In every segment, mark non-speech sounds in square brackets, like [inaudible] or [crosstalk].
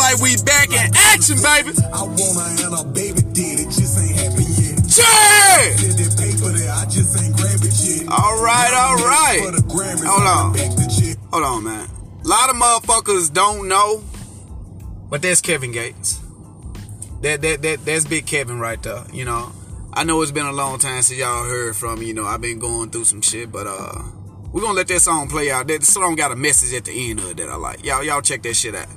like we back in action, baby. I wanna and a baby did it just ain't happened yet. Yeah! Did that paper there, I just ain't grab it. All right, all right. For the Grammys, Hold on. back to check. Hold on, man. A lot of motherfuckers don't know, but that's Kevin Gates. That that that that's Big Kevin right there. You know, I know it's been a long time since y'all heard from me. You know, I've been going through some shit, but uh, we're gonna let that song play out. That song got a message at the end of it that I like. Y'all y'all check that shit out.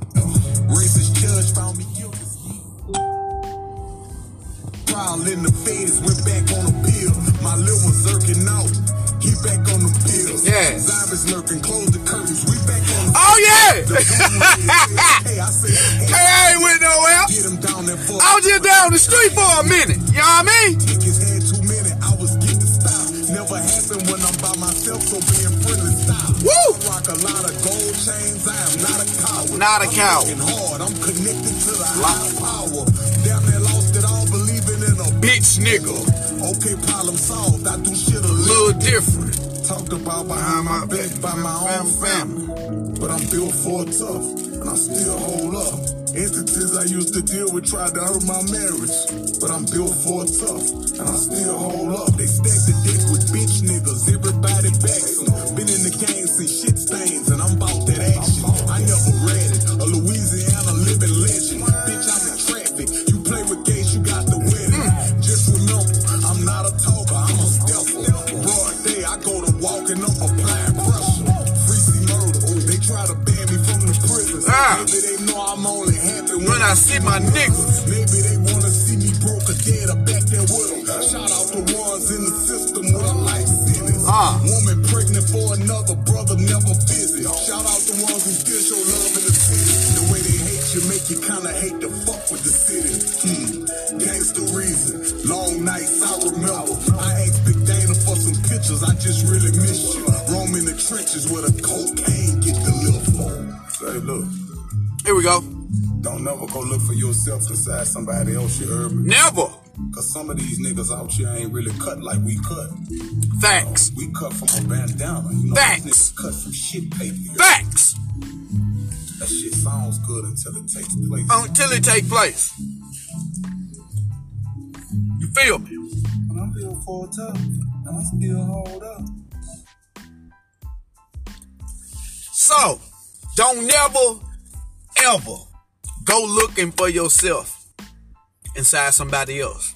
Racist judge found me guilty. Trial in the feds, went back on the pill. My little one zerking out. He back on the pills. Yeah. Zombies lurking, close the curtains. We back on the Oh yeah! [laughs] Hey, I said, hey, I ain't went nowhere. get him down there for I was just down the street for a minute. You know what I mean? Niggas had too many, I was getting stopped. Never happened when I'm by myself, so being friendly stop. Woo! I rock a lot of chains, I am not a coward. Not a I'm coward. working hard, I'm connected to the higher power. Damn near lost it all, believing in a Bitch nigga, Okay, problem solved. I do shit a little little different. Talked about behind my back by my own family. But I'm built for tough, and I still hold up. Instances I used to deal with tried to hurt my marriage. But I'm built for tough, and I still hold up. They stack the dick with bitch niggas, everybody backs them. Been in the game since shit stains, and I'm about that action. I never read Maybe they know I'm only happy When I see my niggas. Maybe they wanna see me broke dead or back there with them. Shout out the ones in the system with a life sentence. Ah. Woman pregnant for another brother, never visit. Shout out the ones who still show love in the city. The way they hate you make you kinda hate to fuck with the city. Hmm. Gangsta reason. Long nights I remember. I asked Big Dana for some pictures. I just really miss you. Roam in the trenches where the cocaine get the little phone. Say, look. Here we go. Don't never go look for yourself inside somebody else, you heard me? Never. Cause some of these niggas out here ain't really cut like we cut. Facts. We cut from a bandana. You know, Facts. cut from shit paper. Facts. That shit sounds good until it takes place. Until it take place. You feel me? And I'm still for tough. And I still hold up. So, don't never, ever go looking for yourself inside somebody else.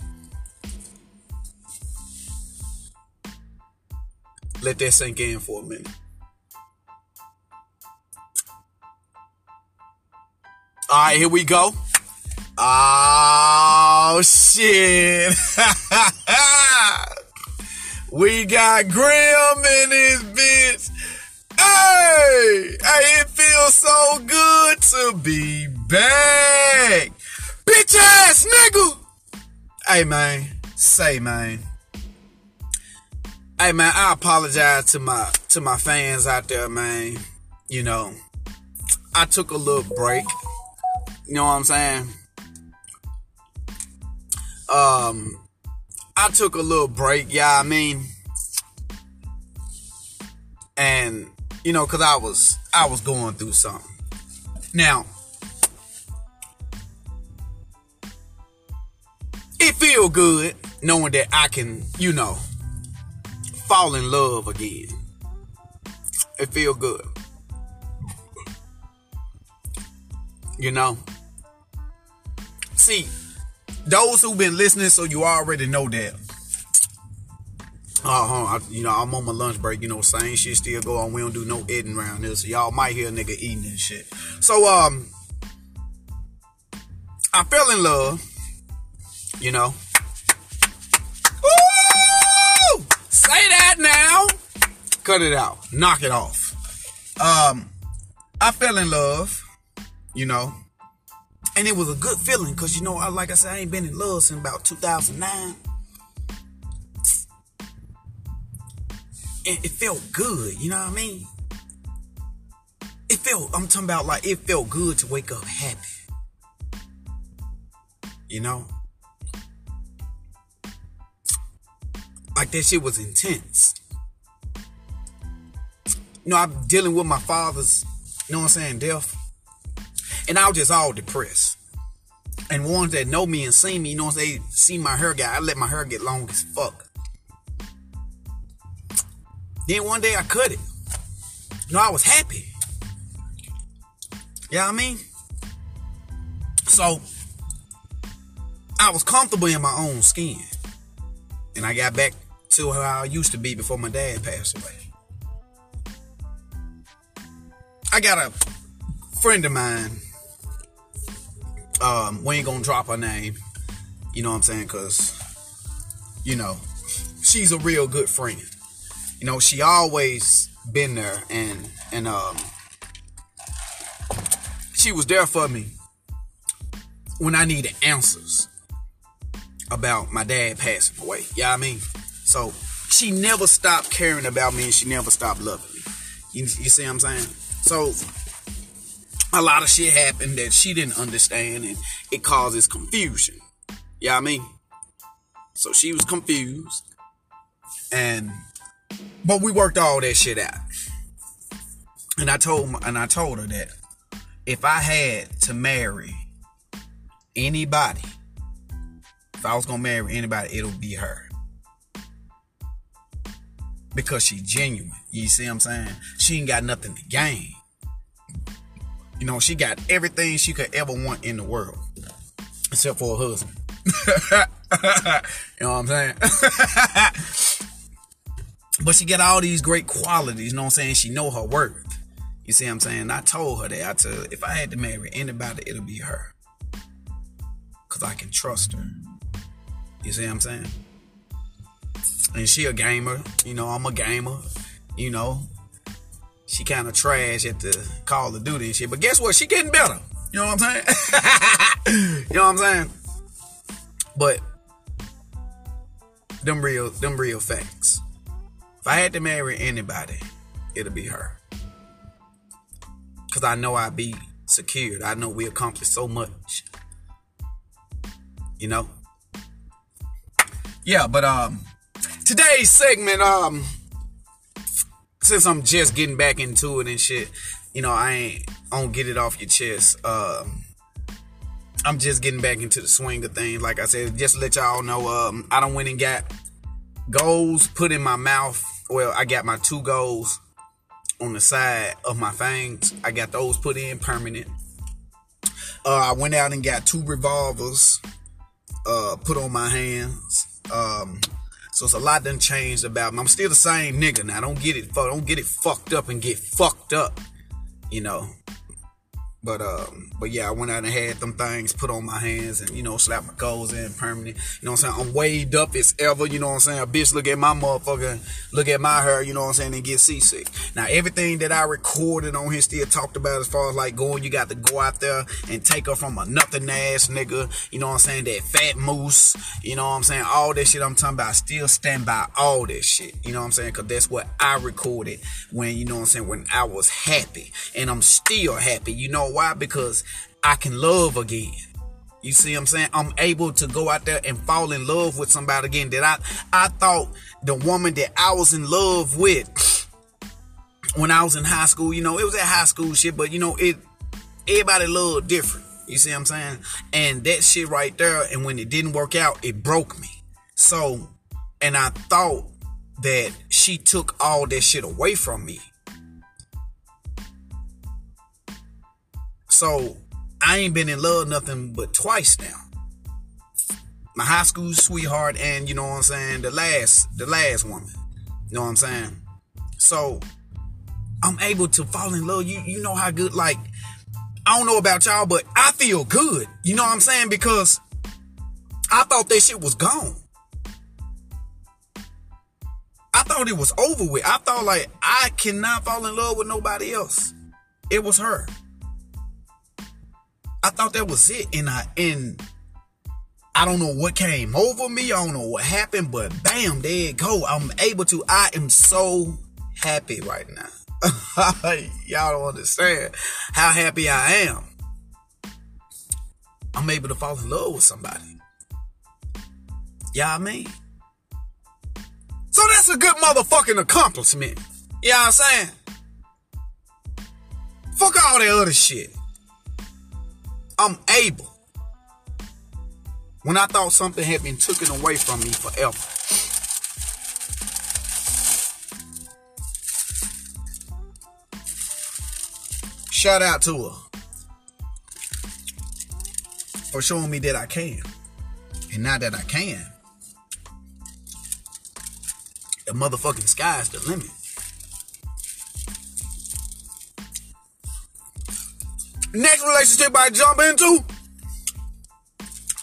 Let that sink in for a minute. All right, here we go. Oh, shit. [laughs] we got Graham in this bitch. Hey, hey, feels so good to be back. Bitch ass nigga. Hey, man. Say, man. Hey, man, I apologize to my to my fans out there, man. You know, I took a little break. You know what I'm saying? Um, I took a little break, yeah, I mean, and you know, cause I was I was going through something. Now, it feel good knowing that I can, you know, fall in love again. It feel good. You know? See, those who've been listening, so you already know that. Uh. I, you know, I'm on my lunch break. You know, same shit still go on. We don't do no eating around here, so y'all might hear a nigga eating and shit. So, um, I fell in love. You know. Woo! Say that now. Cut it out. Knock it off. Um, I fell in love. You know. And it was a good feeling because, you know, I, like I said, I ain't been in love since about 2009. And it felt good, you know what I mean? It felt, I'm talking about like, it felt good to wake up happy. You know? Like that shit was intense. You know, I'm dealing with my father's, you know what I'm saying, death. And I was just all depressed. And ones that know me and see me, you know, they see my hair get, I let my hair get long as fuck. Then one day I cut it. You know, I was happy. You know I mean? So I was comfortable in my own skin. And I got back to how I used to be before my dad passed away. I got a friend of mine. Um, we ain't gonna drop her name. You know what I'm saying? Cause, you know, she's a real good friend. You know, she always been there and and um she was there for me when I needed answers about my dad passing away. You know I mean? So she never stopped caring about me and she never stopped loving me. You, you see what I'm saying? So a lot of shit happened that she didn't understand and it causes confusion. You know I mean? So she was confused. And but we worked all that shit out. And I told and I told her that if I had to marry anybody, if I was gonna marry anybody, it'll be her. Because she genuine. You see what I'm saying? She ain't got nothing to gain. You know, she got everything she could ever want in the world. Except for a husband. [laughs] you know what I'm saying? [laughs] but she got all these great qualities, you know what I'm saying? She know her worth. You see what I'm saying? I told her that. I told her, if I had to marry anybody, it'll be her. Cause I can trust her. You see what I'm saying? And she a gamer. You know, I'm a gamer. You know, she kind of trash at the Call of Duty and shit. But guess what? She getting better. You know what I'm saying? [laughs] you know what I'm saying? But them real, them real facts. If I had to marry anybody, it'll be her. Cause I know I'd be secured. I know we accomplished so much. You know? Yeah, but um today's segment, um since I'm just getting back into it and shit, you know, I ain't I don't get it off your chest. Um I'm just getting back into the swing of things. Like I said, just let y'all know, um, I don't went and got goals put in my mouth. Well, I got my two goals on the side of my fangs. I got those put in permanent. Uh, I went out and got two revolvers uh, put on my hands. Um, so it's a lot done changed about me. I'm still the same nigga now. Don't get it, don't get it fucked up and get fucked up. You know, but um, but yeah, I went out and had them things put on my hands and you know, slap my goals in permanent. You know what I'm saying? I'm waved up as ever, you know what I'm saying? A bitch look at my motherfucker, look at my hair, you know what I'm saying, and get seasick. Now everything that I recorded on here still talked about as far as like going, you got to go out there and take her from a nothing ass nigga, you know what I'm saying, that fat moose, you know what I'm saying? All that shit I'm talking about, I still stand by all that shit. You know what I'm saying? Cause that's what I recorded when, you know what I'm saying, when I was happy. And I'm still happy. You know why? Because I can love again. You see what I'm saying? I'm able to go out there and fall in love with somebody again that I I thought the woman that I was in love with [sniffs] when I was in high school, you know, it was at high school shit, but you know, it everybody loved different. You see what I'm saying? And that shit right there, and when it didn't work out, it broke me. So, and I thought that she took all that shit away from me. So I ain't been in love nothing but twice now. My high school sweetheart and you know what I'm saying, the last the last woman. You know what I'm saying? So I'm able to fall in love. You you know how good like I don't know about y'all, but I feel good. You know what I'm saying? Because I thought that shit was gone. I thought it was over with. I thought like I cannot fall in love with nobody else. It was her. I thought that was it. And I and I don't know what came over me. I don't know what happened, but bam, there it go. I'm able to. I am so happy right now. [laughs] Y'all don't understand how happy I am. I'm able to fall in love with somebody. Yeah, I mean. So that's a good motherfucking accomplishment. You know I'm saying? Fuck all that other shit. I'm able. When I thought something had been taken away from me forever. Shout out to her for showing me that I can. And now that I can, the motherfucking sky's the limit. Next relationship I jump into,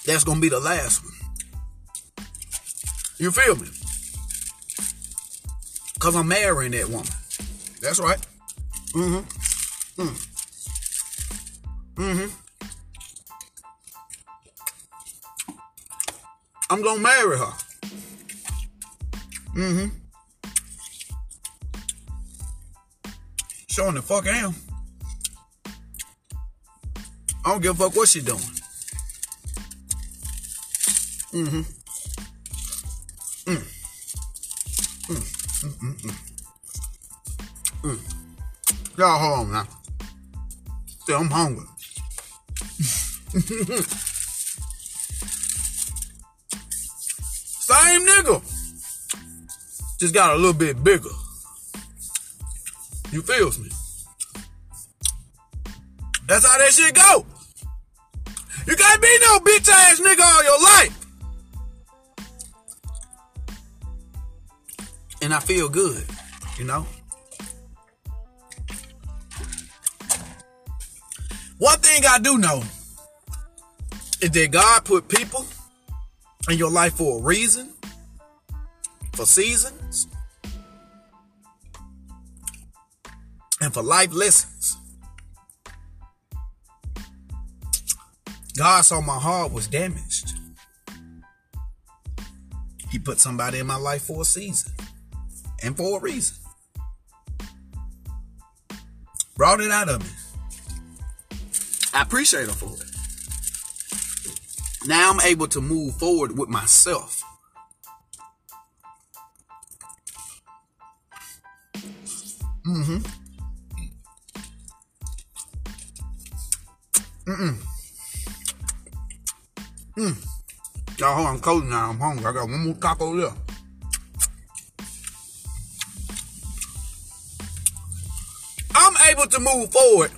that's gonna be the last one. You feel me? Cause I'm marrying that woman. That's right. Mm-hmm. Mm. Mm-hmm. I'm gonna marry her. Mm-hmm. Showing the fuck am. Don't give a fuck what she doing. Mm-hmm. Mm. Mm. Mm. Mm. Mm. mm. Y'all hold on now. See, I'm hungry. [laughs] Same nigga. Just got a little bit bigger. You feels me? That's how that shit go. You can't be no bitch ass nigga all your life. And I feel good, you know? One thing I do know is that God put people in your life for a reason, for seasons, and for life lessons. God saw my heart was damaged. He put somebody in my life for a season and for a reason. Brought it out of me. I appreciate him for it. Now I'm able to move forward with myself. Mm-hmm. Mm-mm. Mm. Y'all, I'm cold now. I'm hungry. I got one more taco left. I'm able to move forward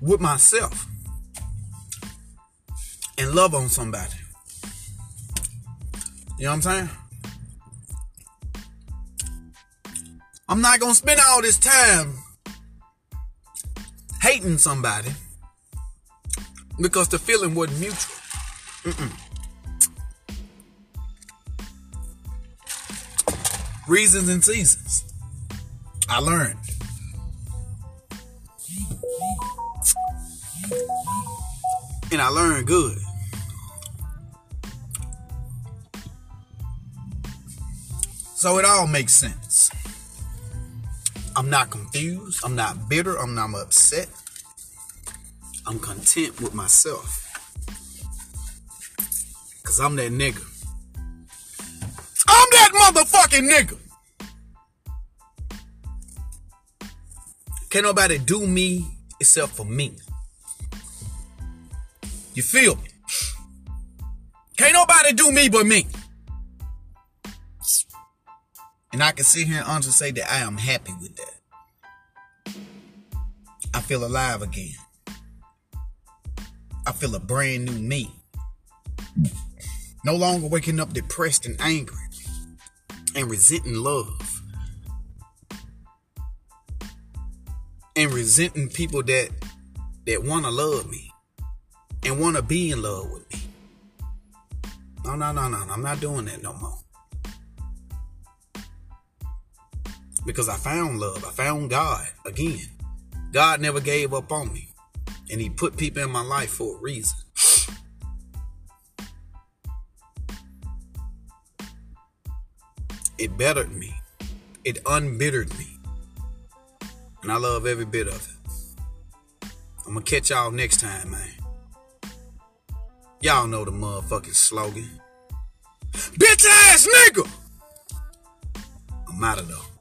with myself and love on somebody. You know what I'm saying? I'm not gonna spend all this time hating somebody because the feeling wasn't mutual. Mm-mm. Reasons and seasons. I learned. And I learned good. So it all makes sense. I'm not confused. I'm not bitter. I'm not upset. I'm content with myself. Cause I'm that nigga. I'm that motherfucking nigga. Can't nobody do me except for me. You feel me? Can't nobody do me but me. And I can sit here and honestly say that I am happy with that. I feel alive again. I feel a brand new me. No longer waking up depressed and angry and resenting love. And resenting people that that want to love me and want to be in love with me. No, no, no, no, no. I'm not doing that no more. Because I found love. I found God again. God never gave up on me. And he put people in my life for a reason. It bettered me. It unbittered me. And I love every bit of it. I'm gonna catch y'all next time, man. Y'all know the motherfucking slogan. Bitch ass nigga! I'm out of though.